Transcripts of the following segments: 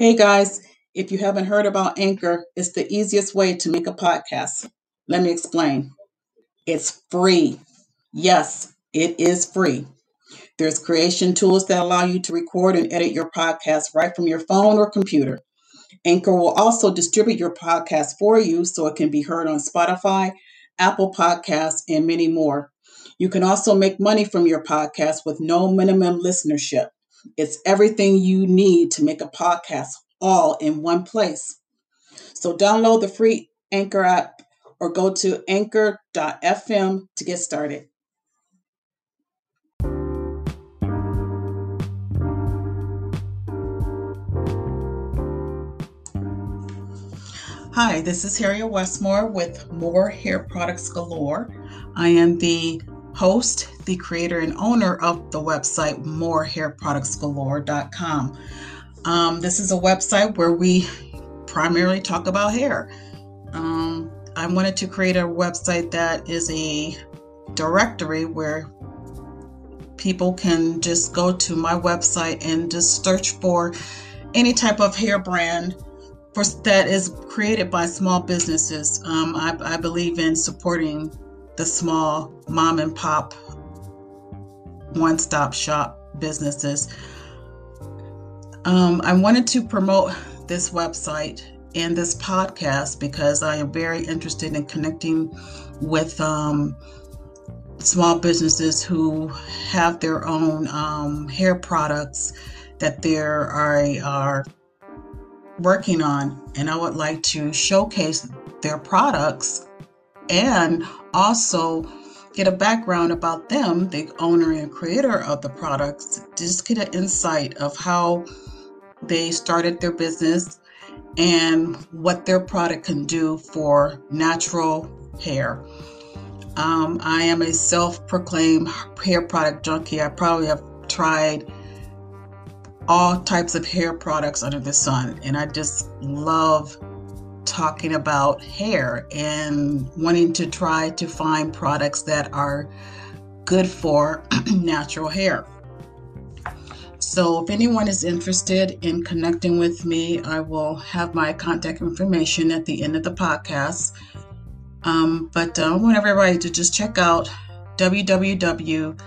Hey guys, if you haven't heard about Anchor, it's the easiest way to make a podcast. Let me explain. It's free. Yes, it is free. There's creation tools that allow you to record and edit your podcast right from your phone or computer. Anchor will also distribute your podcast for you so it can be heard on Spotify, Apple Podcasts, and many more. You can also make money from your podcast with no minimum listenership. It's everything you need to make a podcast all in one place. So download the free Anchor app or go to anchor.fm to get started. Hi, this is Harriet Westmore with Moore Hair Products Galore. I am the host, the creator, and owner of the website moorehairproductsgalore.com. Um, this is a website where we primarily talk about hair. Um, I wanted to create a website that is a directory where people can just go to my website and just search for any type of hair brand for, that is created by small businesses. Um, I, I believe in supporting the small mom and pop one stop shop businesses. Um, I wanted to promote this website and this podcast because I am very interested in connecting with um, small businesses who have their own um, hair products that they are, are working on, and I would like to showcase their products and also get a background about them, the owner and creator of the products, just get an insight of how they started their business and what their product can do for natural hair. Um, I am a self proclaimed hair product junkie. I probably have tried all types of hair products under the sun, and I just love talking about hair and wanting to try to find products that are good for natural hair. So, if anyone is interested in connecting with me, I will have my contact information at the end of the podcast. Um, but uh, I want everybody to just check out www.more,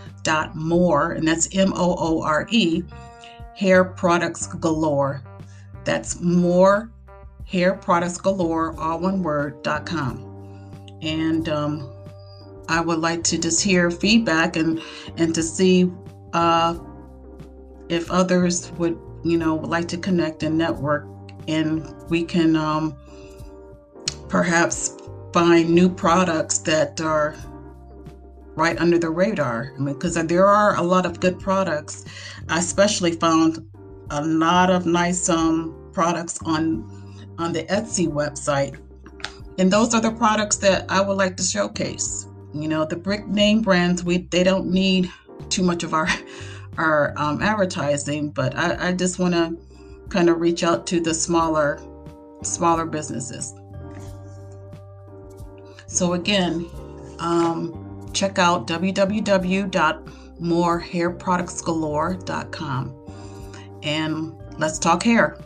and that's M O O R E, hair products galore. That's more hair products galore, all one word.com. And um, I would like to just hear feedback and and to see uh, if others would you know would like to connect and network, and we can um, perhaps find new products that are right under the radar. I mean, because there are a lot of good products. I especially found a lot of nice um, products on on the Etsy website. And those are the products that I would like to showcase. You know, the brick name brands, we they don't need too much of our our um, advertising, but I, I just want to kind of reach out to the smaller smaller businesses. So again, um, check out www.moorehairproductsgalore.com and let's talk hair.